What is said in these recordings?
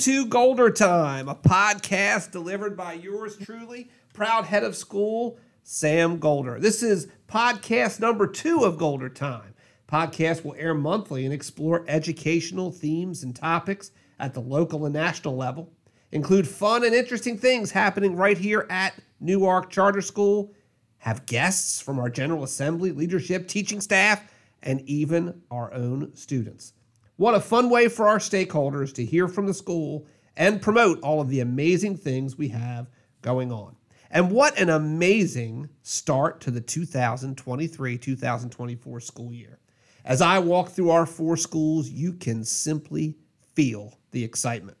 To Golder Time, a podcast delivered by yours truly, proud head of school, Sam Golder. This is podcast number two of Golder Time. Podcast will air monthly and explore educational themes and topics at the local and national level, include fun and interesting things happening right here at Newark Charter School, have guests from our General Assembly, leadership, teaching staff, and even our own students. What a fun way for our stakeholders to hear from the school and promote all of the amazing things we have going on. And what an amazing start to the 2023 2024 school year. As I walk through our four schools, you can simply feel the excitement.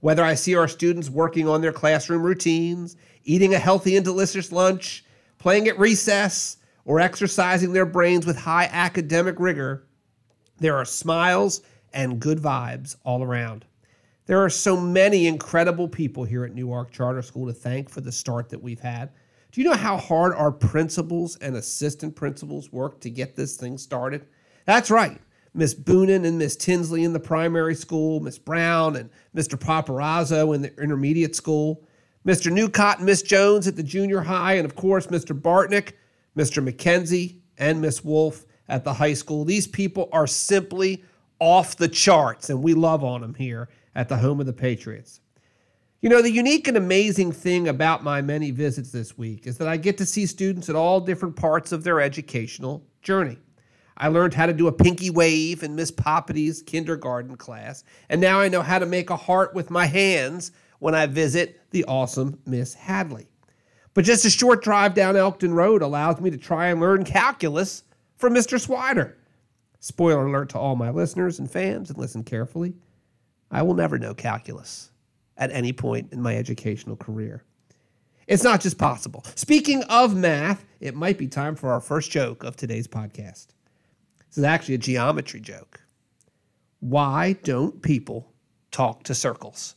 Whether I see our students working on their classroom routines, eating a healthy and delicious lunch, playing at recess, or exercising their brains with high academic rigor, there are smiles and good vibes all around. There are so many incredible people here at Newark Charter School to thank for the start that we've had. Do you know how hard our principals and assistant principals work to get this thing started? That's right. Miss Boonin and Miss Tinsley in the primary school, Miss Brown and Mr. Paparazzo in the intermediate school, Mr. Newcott and Miss Jones at the junior high, and of course, Mr. Bartnick, Mr. McKenzie, and Miss Wolf at the high school. These people are simply off the charts, and we love on them here at the home of the Patriots. You know, the unique and amazing thing about my many visits this week is that I get to see students at all different parts of their educational journey. I learned how to do a pinky wave in Miss Poppity's kindergarten class, and now I know how to make a heart with my hands when I visit the awesome Miss Hadley. But just a short drive down Elkton Road allows me to try and learn calculus from Mr. Swider. Spoiler alert to all my listeners and fans, and listen carefully. I will never know calculus at any point in my educational career. It's not just possible. Speaking of math, it might be time for our first joke of today's podcast. This is actually a geometry joke. Why don't people talk to circles?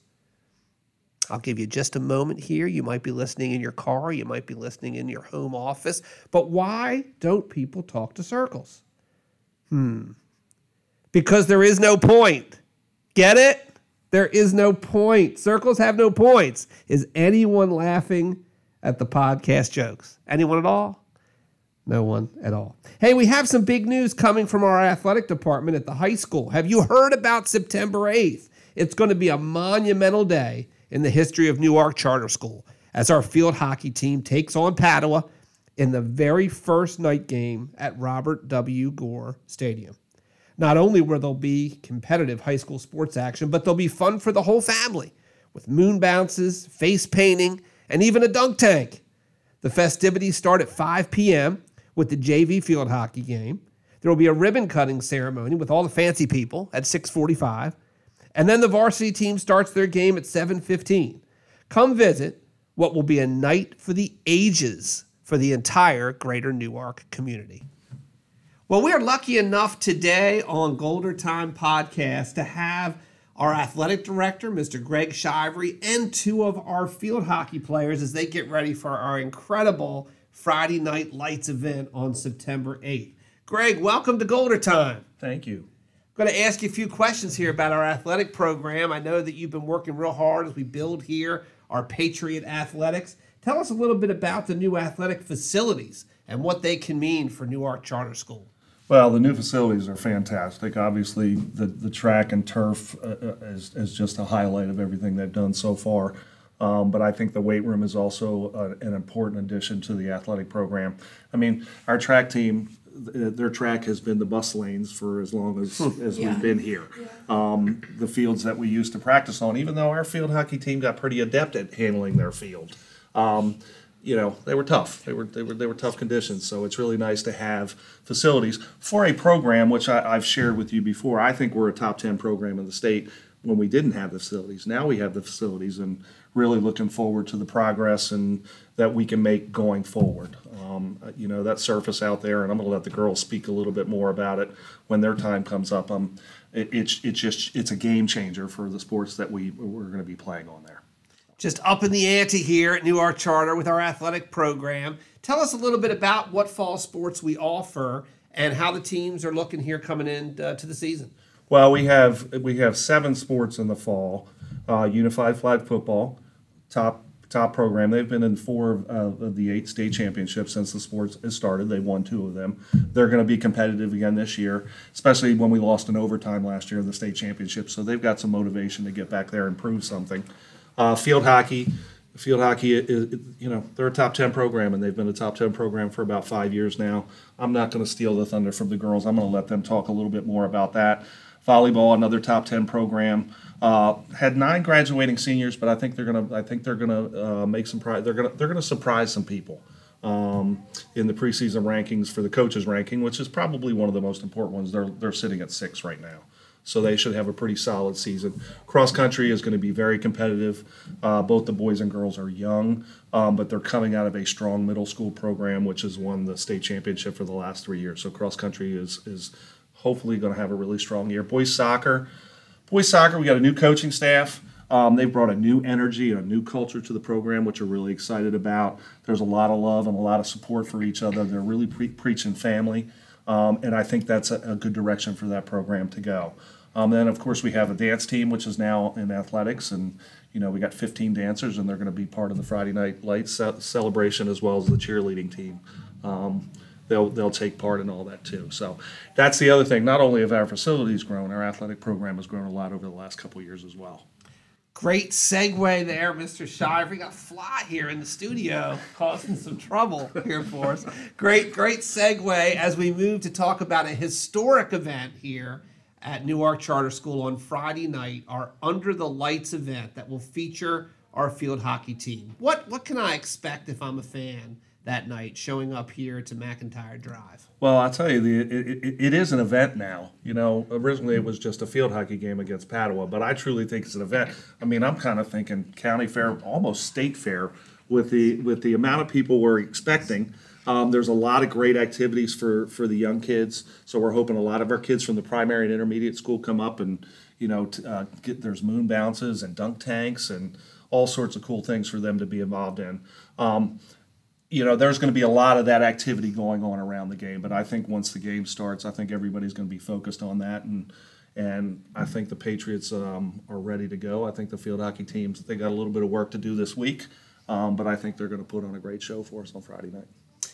I'll give you just a moment here. You might be listening in your car, you might be listening in your home office, but why don't people talk to circles? Hmm. Because there is no point. Get it? There is no point. Circles have no points. Is anyone laughing at the podcast jokes? Anyone at all? No one at all. Hey, we have some big news coming from our athletic department at the high school. Have you heard about September 8th? It's going to be a monumental day in the history of Newark Charter School as our field hockey team takes on Padua in the very first night game at Robert W. Gore Stadium. Not only will there be competitive high school sports action, but there'll be fun for the whole family with moon bounces, face painting, and even a dunk tank. The festivities start at 5 p.m. with the JV field hockey game. There will be a ribbon cutting ceremony with all the fancy people at 6:45, and then the varsity team starts their game at 7:15. Come visit what will be a night for the ages for the entire greater Newark community. Well, we are lucky enough today on Golder Time Podcast to have our athletic director, Mr. Greg Shivery, and two of our field hockey players as they get ready for our incredible Friday Night Lights event on September 8th. Greg, welcome to Golder Time. Thank you. I'm going to ask you a few questions here about our athletic program. I know that you've been working real hard as we build here our Patriot Athletics. Tell us a little bit about the new athletic facilities and what they can mean for Newark Charter School. Well, the new facilities are fantastic. Obviously, the, the track and turf uh, uh, is, is just a highlight of everything they've done so far. Um, but I think the weight room is also a, an important addition to the athletic program. I mean, our track team, th- their track has been the bus lanes for as long as, as Yeah. we've been here. Um, the fields that we used to practice on, even though our field hockey team got pretty adept at handling their field. Um, you know, they were tough. They were, they were, they were tough conditions. So it's really nice to have facilities for a program, which I, I've shared with you before. I think we're a top 10 program in the state when we didn't have the facilities. Now we have the facilities and really looking forward to the progress and that we can make going forward. Um, you know, that surface out there, and I'm going to let the girls speak a little bit more about it when their time comes up. Um, it, it's, it's just, it's a game changer for the sports that we, we're going to be playing on there. Just up in the ante here at Newark Charter with our athletic program. Tell us a little bit about what fall sports we offer and how the teams are looking here coming in uh, to the season. Well, we have we have seven sports in the fall. uh, Unified Flag Football, top top program. They've been in four uh, of the eight state championships since the sport has started. They won two of them. They're going to be competitive again this year, especially when we lost in overtime last year in the state championship. So they've got some motivation to get back there and prove something. Uh, field hockey. Field hockey, is, you know, they're a top 10 program and they've been a top 10 program for about five years now. I'm not going to steal the thunder from the girls. I'm going to let them talk a little bit more about that. Volleyball, another top 10 program. Uh, had nine graduating seniors, but I think they're gonna. I think they're gonna uh, make some. Pri- they're gonna. They're gonna surprise some people um, in the preseason rankings for the coaches ranking, which is probably one of the most important ones. They're they're sitting at six right now, so they should have a pretty solid season. Cross country is going to be very competitive. Uh, both the boys and girls are young, um, but they're coming out of a strong middle school program, which has won the state championship for the last three years. So cross country is is hopefully going to have a really strong year. Boys soccer. Boys soccer, we got a new coaching staff. Um, they've brought a new energy and a new culture to the program, which we're really excited about. There's a lot of love and a lot of support for each other. They're really pre- preaching family, um, and I think that's a, a, good direction for that program to go. Um, then, of course, we have a dance team, which is now in athletics, and you know we got 15 dancers, and they're going to be part of the Friday Night Lights celebration as well as the cheerleading team. Um, they'll they'll take part in all that too. So that's the other thing. Not only have our facilities grown, our athletic program has grown a lot over the last couple years as well. Great segue there, Mr. Shivery. We got Fly here in the studio causing some trouble here for us. Great, great segue as we move to talk about a historic event here at Newark Charter School on Friday night, our Under the Lights event that will feature our field hockey team. What what can I expect if I'm a fan? That night showing up here to McIntyre Drive? Well, I'll tell you, the, it, it, it is an event now. You know, originally it was just a field hockey game against Padua, but I truly think it's an event. I mean, I'm kind of thinking county fair, almost state fair, with the with the amount of people we're expecting. Um, there's a lot of great activities for for the young kids, so we're hoping a lot of our kids from the primary and intermediate school come up and you know t- uh, get there's moon bounces and dunk tanks and all sorts of cool things for them to be involved in. Um, you know, there's going to be a lot of that activity going on around the game. But I think once the game starts, I think everybody's going to be focused on that, and and I think the Patriots um, are ready to go. I think the field hockey teams they got a little bit of work to do this week, um, but I think they're going to put on a great show for us on Friday night.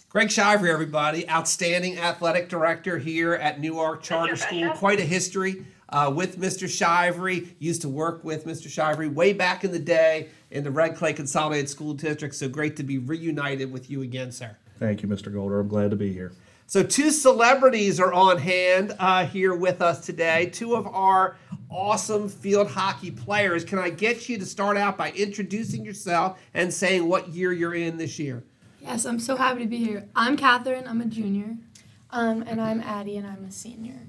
Greg Shivery, everybody, outstanding athletic director here at Newark Charter School. Quite a history uh, with Mr. Shivery. Used to work with Mr. Shivery way back in the day in the Red Clay Consolidated School District. So great to be reunited with you again, sir. Thank you, Mr. Golder. I'm glad to be here. So, two celebrities are on hand uh, here with us today. Two of our awesome field hockey players. Can I get you to start out by introducing yourself and saying what year you're in this year? Yes, I'm so happy to be here. I'm Catherine. I'm a junior. Um, and I'm Addie, and I'm a senior.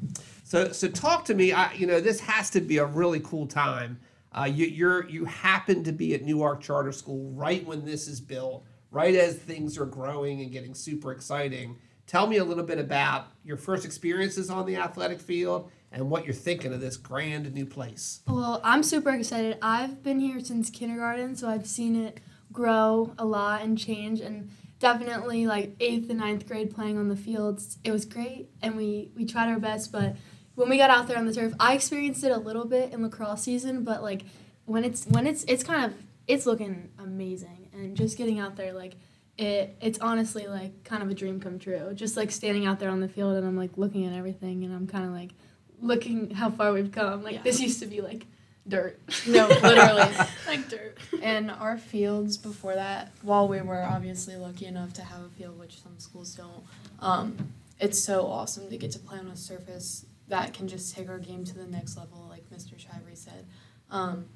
So, so talk to me. I, you know, this has to be a really cool time. Uh, you, you're you happen to be at Newark Charter School right when this is built, right as things are growing and getting super exciting. Tell me a little bit about your first experiences on the athletic field and what you're thinking of this grand new place. Well, I'm super excited. I've been here since kindergarten, so I've seen it grow a lot and change and definitely like eighth and ninth grade playing on the fields. It was great and we, we tried our best, but when we got out there on the turf, I experienced it a little bit in lacrosse season, but like when it's when it's it's kind of it's looking amazing and just getting out there like it it's honestly like kind of a dream come true. Just like standing out there on the field and I'm like looking at everything and I'm kind of like looking how far we've come. Like yeah. this used to be like dirt. No, literally like dirt. And our fields before that, while we were obviously lucky enough to have a field, which some schools don't, um, it's so awesome to get to play on a surface that can just take our game to the next level, like Mr. Shivery said. Um,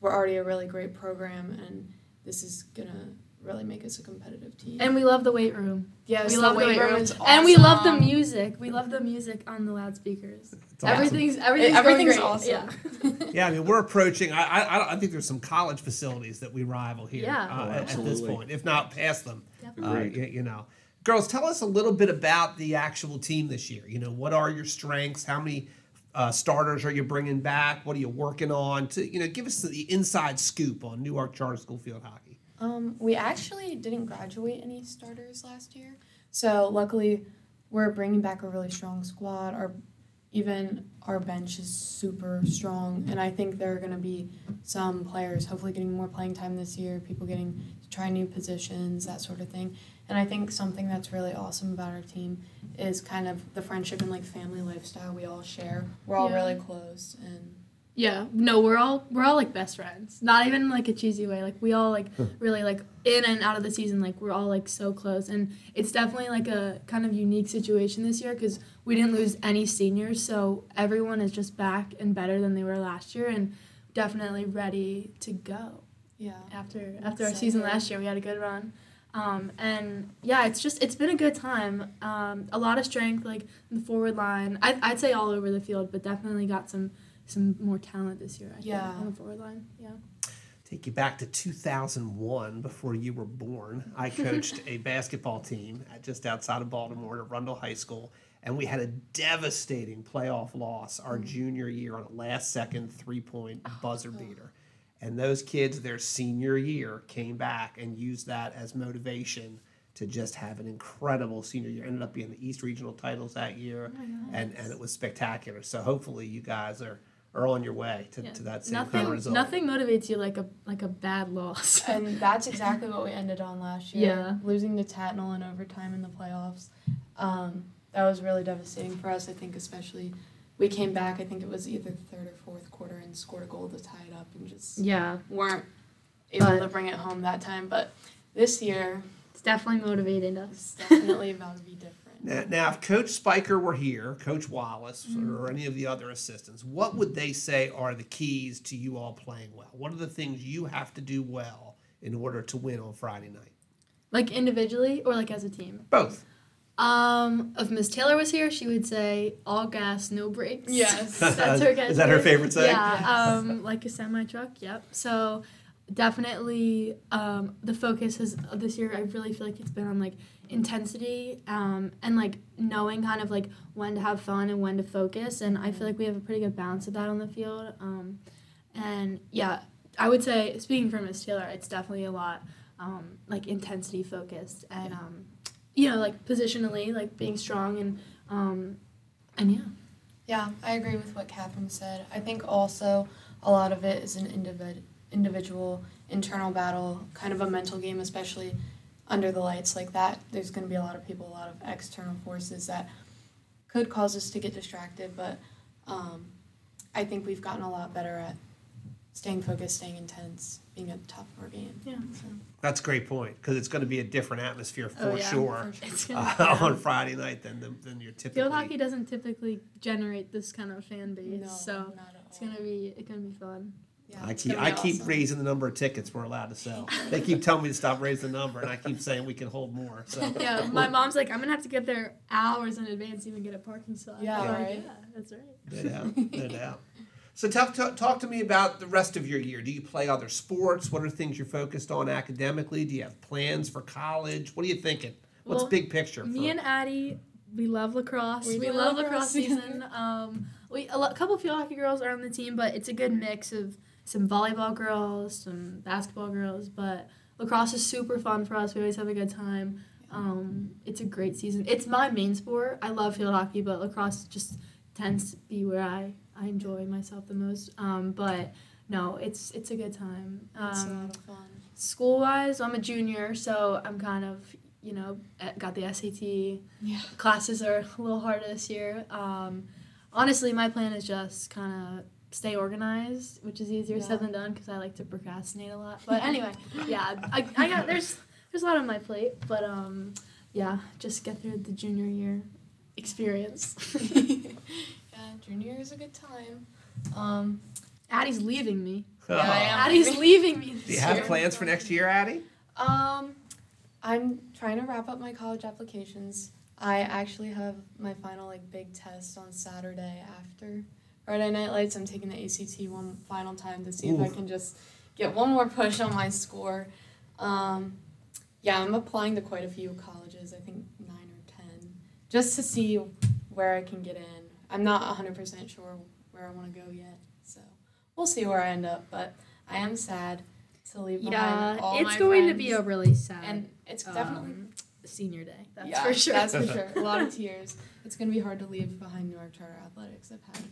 we're already a really great program, and this is gonna really make us a competitive team. And we love the weight room. Yes, we love the weight room. room. And we love the music. We love the music on the loudspeakers. Everything's everything's, everything's awesome. Yeah. yeah, I mean we're approaching. I, I I think there's some college facilities that we rival here yeah. uh, at, at this point, if not past them. Definitely. Uh, you, you know girls, tell us a little bit about the actual team this year. You know, what are your strengths? How many uh, starters are you bringing back? What are you working on? To you know, give us the inside scoop on Newark Charter School field hockey. Um, we actually didn't graduate any starters last year, so luckily we're bringing back a really strong squad. Our even our bench is super strong, and I think there are going to be some players hopefully getting more playing time this year, people getting to try new positions, that sort of thing. And I think something that's really awesome about our team is kind of the friendship and like family lifestyle we all share. We're all Yeah. really close, and Yeah, no, we're all we're all like best friends. Not even like a cheesy way. Like we all like really like in and out of the season. Like we're all like so close, and it's definitely like a kind of unique situation this year because we didn't lose any seniors, so everyone is just back and better than they were last year, and definitely ready to go yeah. after after our so season good. last year. We had a good run. Um, and yeah, it's just it's been a good time. Um, a lot of strength, like in the forward line. I, I'd say all over the field, but definitely got some some more talent this year. I Yeah. think, on the forward line. Yeah. Take you back to 2001, before you were born. I coached a basketball team at just outside of Baltimore at Rundle High School, and we had a devastating playoff loss our junior year on a last second three point buzzer beater. And those kids, their senior year, came back and used that as motivation to just have an incredible senior year. Ended up being the East Regional titles that year, and, and it was spectacular. So hopefully you guys are, are on your way to, Yeah. to that same nothing kind of result. nothing motivates you like a like a bad loss. And that's exactly what we ended on last year. Yeah. Losing to Tatnall in overtime in the playoffs. Um, that was really devastating for us, I think, especially. We came back, I think it was either the third or fourth quarter, and scored a goal to tie it up and just yeah, weren't able But- to bring it home that time. But this year, it's definitely motivated us. it's definitely about to be different. Now, now, if Coach Spiker were here, Coach Wallace, Mm-hmm. or any of the other assistants, what would they say are the keys to you all playing well? What are the things you have to do well in order to win on Friday night? Like individually or like as a team. Both. Um, if Miss Taylor was here, she would say all gas, no brakes. Yes. That's her catchphrase. Is that her favorite saying? Yeah, Yes. um, like a semi truck. Yep. So definitely, um, the focus has this year. I really feel like it's been on like intensity, um, and like knowing kind of like when to have fun and when to focus. And I feel like we have a pretty good balance of that on the field. Um, and yeah, I would say speaking for Miss Taylor, it's definitely a lot um, like intensity focused and um, you know like positionally like being strong and um, and yeah. Yeah, I agree with what Catherine said. I think also a lot of it is an individ- individual internal battle, kind of a mental game, especially under the lights like that. There's going to be a lot of people, a lot of external forces that could cause us to get distracted, but um, I think we've gotten a lot better at staying focused, staying intense, being at the top of our game. Yeah. So, That's a great point because it's going to be a different atmosphere for Oh, yeah, sure for sure. It's uh, gonna, yeah. on Friday night than the, than your typical. Field hockey doesn't typically generate this kind of fan base, no, so not at all. it's gonna be it's gonna be fun. Yeah, I it's keep gonna I be keep awesome. raising the number of tickets we're allowed to sell. They keep telling me to stop raising the number, and I keep saying we can hold more. So Yeah, my mom's like, I'm gonna have to get there hours in advance to even get a parking spot. Yeah, I'm like, right. Yeah, that's right. No doubt, no doubt. So talk, talk, talk to me about the rest of your year. Do you play other sports? What are things you're focused on academically? Do you have plans for college? What are you thinking? What's Well, big picture? Me for- and Addie, we love lacrosse. We, We do love lacrosse lacrosse season. Um, we a lo- couple field hockey girls are on the team, but it's a good mix of some volleyball girls, some basketball girls. But lacrosse is super fun for us. We always have a good time. Um, it's a great season. It's my main sport. I love field hockey, but lacrosse just tends to be where I, I enjoy myself the most. Um, but no, it's it's a good time. It's a Um, lot of fun. school wise, I'm a junior, so I'm kind of, you know, eh, got the SAT. Yeah. Classes are a little harder this year. Um, honestly, my plan is just kind of stay organized, which is easier Yeah. said than done because I like to procrastinate a lot. But anyway, yeah, I, I got there's there's a lot on my plate, but um, yeah, just get through the junior year experience. junior year is a good time. Um, Addie's leaving me. Yeah, I am. Addie's leaving me. Do you have year. plans for next year, Addie? Um, I'm trying to wrap up my college applications. I actually have my final like big test on Saturday after Friday Night Lights. I'm taking the ACT one final time to see if I can just get one more push on my score. Um, yeah, I'm applying to quite a few colleges. I think nine or ten, just to see where I can get in. I'm not 100% sure where I want to go yet, so we'll see where I end up. But I am sad to leave Yeah, behind all it's my going to be a really sad. And it's definitely um, senior day. That's yeah, for sure. That's for sure. A lot of tears. It's gonna be hard to leave behind Newark Charter Athletics. I've had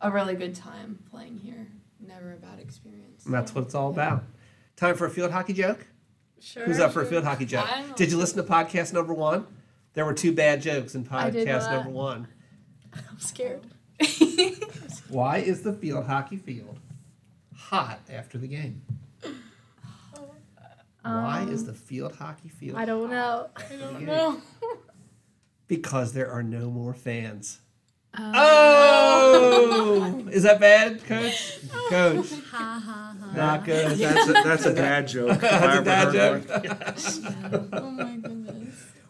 a really good time playing here. Never a bad experience. And that's what it's all about. Time for a field hockey joke. sure. Who's up for a field hockey joke? I don't know. Did you listen to podcast number one? There were two bad jokes in I did podcast not. number one. I'm scared. Why is the field hockey field hot after the game? Why is the field hockey field? Um, I don't know. I don't know. Because there are no more fans. Uh, Oh, is that bad, Coach? Coach, Ha ha ha. not good. That's a, that's a dad joke. if I That's a ever dad heard joke. one. oh my goodness.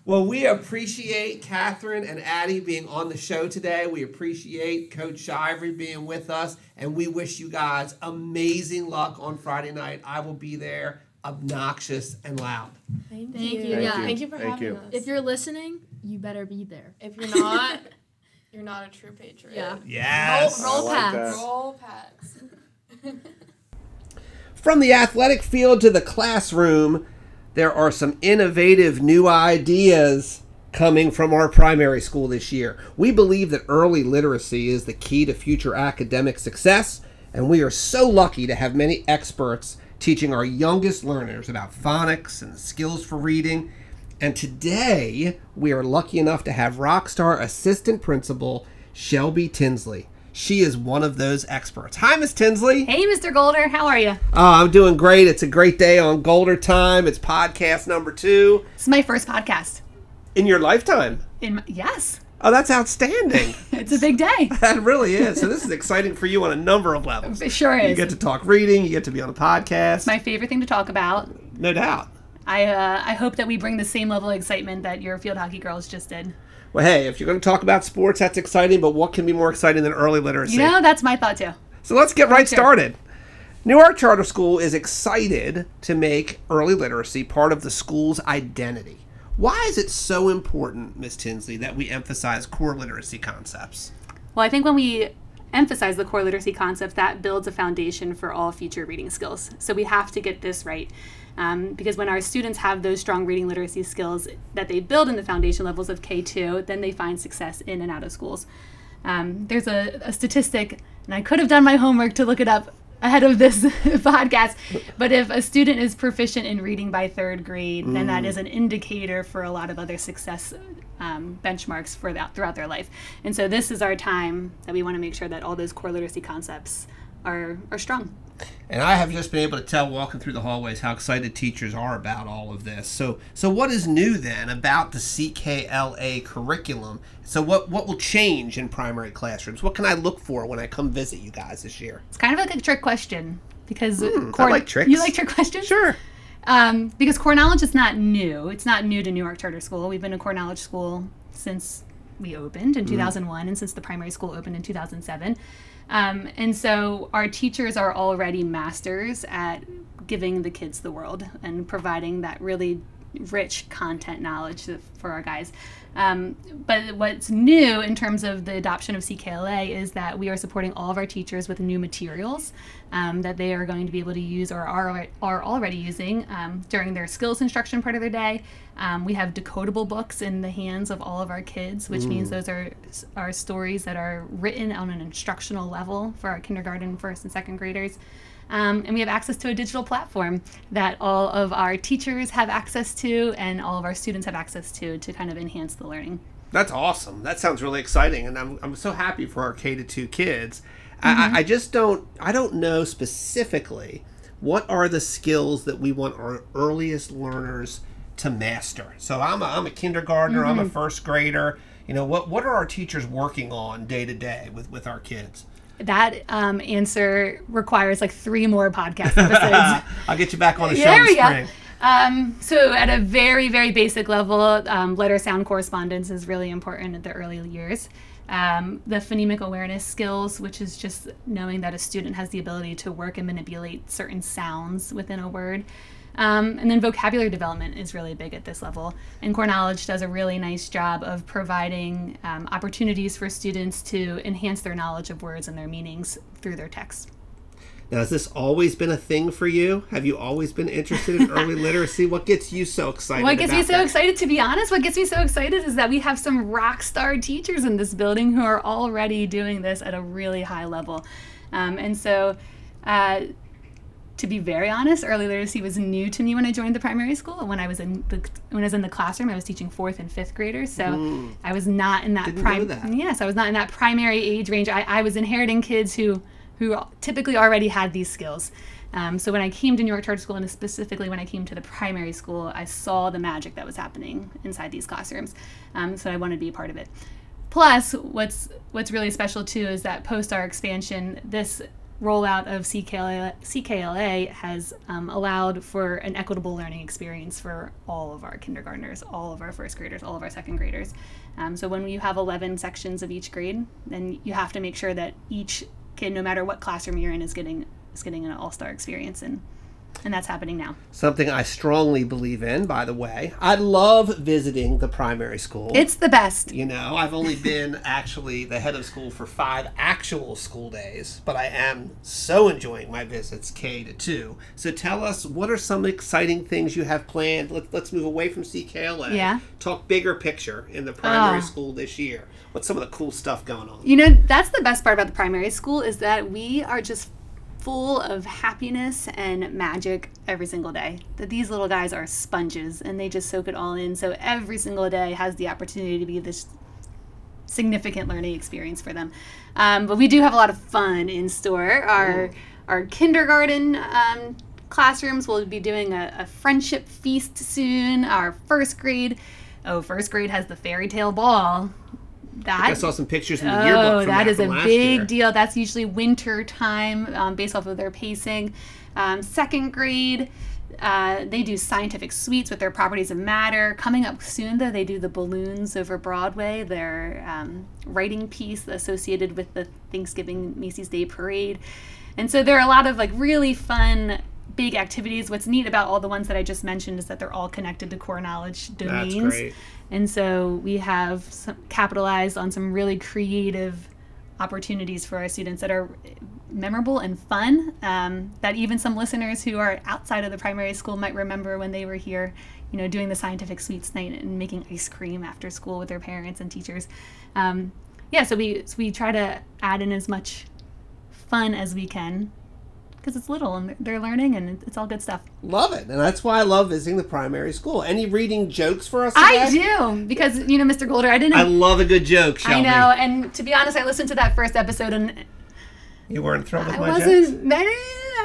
Well, we appreciate Catherine and Addie being on the show today. We appreciate Coach Shivery being with us, and we wish you guys amazing luck on Friday night. I will be there, obnoxious and loud. Thank, Thank you. you. Thank Yeah. you. Thank you for Thank having you. us. If you're listening, you better be there. if you're not, you're not a true patriot. Yeah. Yes. Roll, roll I like pads. Roll pats. From the athletic field to the classroom, there are some innovative new ideas coming from our primary school this year. We believe that early literacy is the key to future academic success, and we are so lucky to have many experts teaching our youngest learners about phonics and skills for reading. And today, we are lucky enough to have Rockstar Assistant Principal Shelby Tinsley. She is one of those experts. Hi, Miss Tinsley. Hey, Mr. Golder, how are you? Oh, I'm doing great. It's a great day on Golder Time. It's podcast number two This is my first podcast. in your lifetime. In my, yes, Oh, that's outstanding. it's a big day. that really is. So this is exciting for you on a number of levels. It sure is. You get to talk reading. You get to be on a podcast. my favorite thing to talk about. no doubt. I uh, I hope that we bring the same level of excitement that your field hockey girls just did. Well, hey, if you're going to talk about sports, that's exciting. But what can be more exciting than early literacy? You know, that's my thought too. So let's get right Sure. started. Newark Charter School is excited to make early literacy part of the school's identity. Why is it so important, Miss Tinsley, that we emphasize core literacy concepts? Well, I think when we emphasize the core literacy concept, that builds a foundation for all future reading skills. So we have to get this right. Um, because when our students have those strong reading literacy skills that they build in the foundation levels of K2, then they find success in and out of schools. Um, there's a, a statistic, and I could have done my homework to look it up ahead of this podcast, but if a student is proficient in reading by third grade, then that is an indicator for a lot of other success um, benchmarks for that throughout their life. And so this is our time that we want to make sure that all those core literacy concepts are, are strong. And I have just been able to tell walking through the hallways how excited teachers are about all of this. So, so what is new then about the CKLA curriculum? So, what what will change in primary classrooms? What can I look for when I come visit you guys this year? It's kind of like a trick question because Hmm, I like tricks. You like trick questions? Sure. Um, because core knowledge is not new. It's not new to Newark Charter School. We've been a core knowledge school since we opened in 2001 and since the primary school opened in 2007. Um, and so our teachers are already masters at giving the kids the world and providing that really rich content knowledge for our guys. Um, but what's new in terms of the adoption of CKLA is that we are supporting all of our teachers with new materials um, that they are going to be able to use or are, are already using um, during their skills instruction part of their day. Um, we have decodable books in the hands of all of our kids, which means those are are stories that are written on an instructional level for our kindergarten, first, and second graders. Um, and we have access to a digital platform that all of our teachers have access to and all of our students have access to to kind of enhance the learning. That's awesome. That sounds really exciting, and I'm, I'm so happy for our K to two kids. I, I, I just don't I don't know specifically what are the skills that we want our earliest learners to master. So I'm a, I'm a kindergartner. I'm a first grader. You know what what are our teachers working on day to day with with our kids? That um, answer requires like three more podcast episodes. I'll get you back on the show there in we the go. Um, so, at a very, very basic level, um, letter sound correspondence is really important at the early years. Um, the phonemic awareness skills, which is just knowing that a student has the ability to work and manipulate certain sounds within a word. Um, and then vocabulary development is really big at this level. And Core Knowledge does a really nice job of providing um, opportunities for students to enhance their knowledge of words and their meanings through their text. Now, has this always been a thing for you? Have you always been interested in early literacy? What gets you so excited? What gets me so that? excited, to be honest, what gets me so excited is that we have some rock star teachers in this building who are already doing this at a really high level. Um, and so, uh, to be very honest, early literacy was new to me when I joined the primary school. And when I was in the when I was in the classroom, I was teaching fourth and fifth graders, so I was not in that prime. know that. Yes, I was not in that primary age range. I, I was inheriting kids who who typically already had these skills. Um, so when I came to Newark Charter School, and specifically when I came to the primary school, I saw the magic that was happening inside these classrooms. Um, so I wanted to be a part of it. Plus, what's what's really special too is that post our expansion, this rollout of CKLA, CKLA has um, allowed for an equitable learning experience for all of our kindergartners, all of our first graders, all of our second graders. Um, so when you have 11 sections of each grade, then you have to make sure that each kid, no matter what classroom you're in, is getting is getting an all-star experience, and and that's happening now. Something I strongly believe in, by the way. I love visiting the primary school. It's the best. You know, I've only been actually the head of school for five actual school days, but I am so enjoying my visits K to two. So tell us, what are some exciting things you have planned? Let, let's move away from CKLA. Yeah. Talk bigger picture in the primary Oh. school this year. What's some of the cool stuff going on? You know, that's the best part about the primary school is that we are just full of happiness and magic every single day. That these little guys are sponges and they just soak it all in. So every single day has the opportunity to be this significant learning experience for them. Um, but we do have a lot of fun in store. Our our kindergarten um, classrooms will be doing a, a friendship feast soon. Our first grade, oh, first grade has the fairy tale ball. That I saw some pictures in the yearbook. Oh, that is a big year. deal. That's usually winter time um, based off of their pacing. Um, second grade, uh, they do scientific sweets with their properties of matter. Coming up soon, though, they do the balloons over Broadway, their um, writing piece associated with the Thanksgiving Macy's Day Parade. And so there are a lot of like really fun big activities. What's neat about all the ones that I just mentioned is that they're all connected to core knowledge domains. That's great. And so we have some, capitalized on some really creative opportunities for our students that are memorable and fun um, that even some listeners who are outside of the primary school might remember when they were here you know doing the scientific sweets night and making ice cream after school with their parents and teachers um, yeah so we so we try to add in as much fun as we can because it's little and they're learning and it's all good stuff Love it, and that's why I love visiting the primary school. Any reading jokes for us? i do because you know mr golder i didn't I love a good joke. I know, and to be honest, I listened to that first episode and You weren't thrilled with I my jokes. wasn't. eh,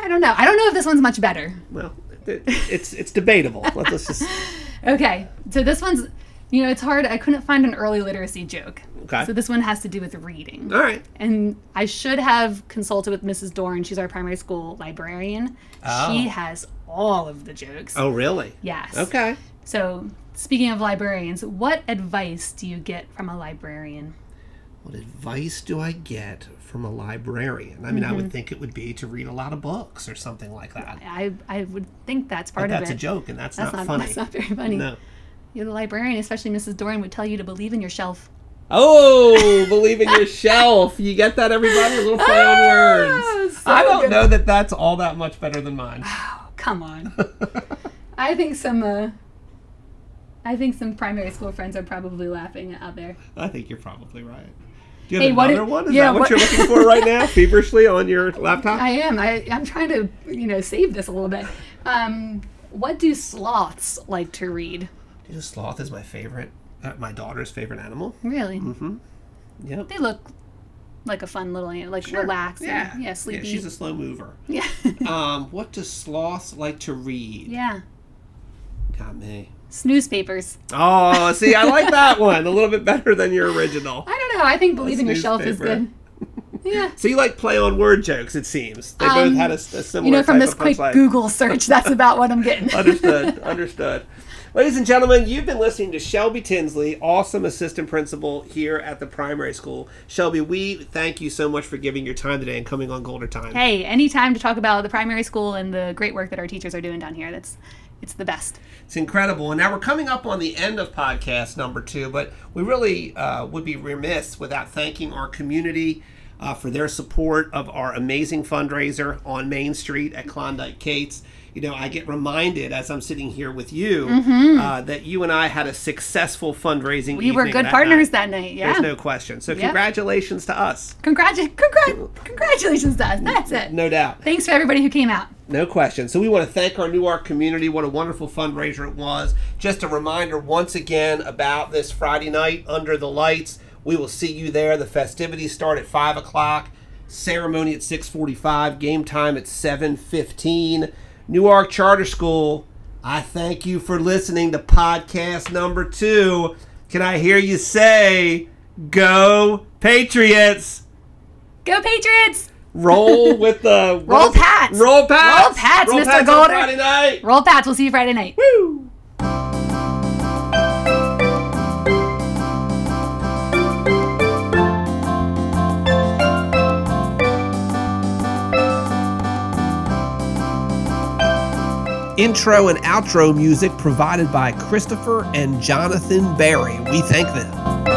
I don't know. I don't know if this one's much better. Well, it, it's it's debatable. Let's let's just Okay, so this one's, you know, it's hard. I couldn't find an early literacy joke. Okay. So this one has to do with reading. all right. And I should have consulted with Mrs. Dorn. She's our primary school librarian. Oh. She has all of the jokes. Oh, really? Yes. Okay. So speaking of librarians, what advice do you get from a librarian? What advice do I get from a librarian? I mean, I Mm-hmm. would think it would be to read a lot of books or something like that. I I would think that's part But of that's it. That's a joke, and that's, That's not, not, funny. That's not very funny. No. You're the librarian, especially Mrs. Doran, would tell you to believe in your shelf. Oh, believe in yourself. You get that, everybody? A little play on words. so I don't good. know that that's all that much better than mine. Oh, come on. I think some uh, I think some primary school friends are probably laughing out there. I think you're probably right. Do you Hey, have what another one? Is yeah, that what, what- you're looking for right now, feverishly on your laptop? I am. I, I'm trying to, you know, save this a little bit. Um, what do sloths like to read? You know, sloth is my favorite, uh, my daughter's favorite animal. Really? Mm-hmm. Yep. They look like a fun little, animal, like Sure. relaxed. Yeah. And, yeah, sleepy. Yeah, she's a slow mover. yeah. Um, what does sloths like to read? yeah. Got me. Snooze papers. Oh, see, I like that one a little bit better than your original. I don't know. I think believe in your shelf is good. Yeah. So you like play on word jokes? It seems they both Um, had a similar. You know, from this quick. Google search, that's about what I'm getting. Understood. Understood. Ladies and gentlemen, you've been listening to Shelby Tinsley, awesome assistant principal here at the primary school. Shelby, we thank you so much for giving your time today and coming on Golder Time. hey, any time to talk about the primary school and the great work that our teachers are doing down here. That's it's the best. It's incredible. And now we're coming up on the end of podcast number two, but we really uh, would be remiss without thanking our community uh, for their support of our amazing fundraiser on Main Street at Klondike Kate's. You know, I get reminded as I'm sitting here with you uh, that you and I had a successful fundraising. Mm-hmm. We were good partners that night. Yeah. There's no question. So, Yeah. congratulations to us. Congratu- congrat- congratulations to us. That's it. No doubt. Thanks for everybody who came out. No question. So we want to thank our Newark community. What a wonderful fundraiser it was. Just a reminder once again about this Friday night under the lights. We will see you there. The festivities start at five o'clock. Ceremony at six forty-five. Game time at seven fifteen. Newark Charter School. I thank you for listening to podcast number two. Can I hear you say, "Go Patriots"? Go Patriots! Roll with the Roll Pats! Roll Pats! Roll Pats, Roll Mr. Pats on Golder. Friday night. Roll Pats. We'll see you Friday night. Woo! Intro and outro music provided by Christopher and Jonathan Barry. We thank them.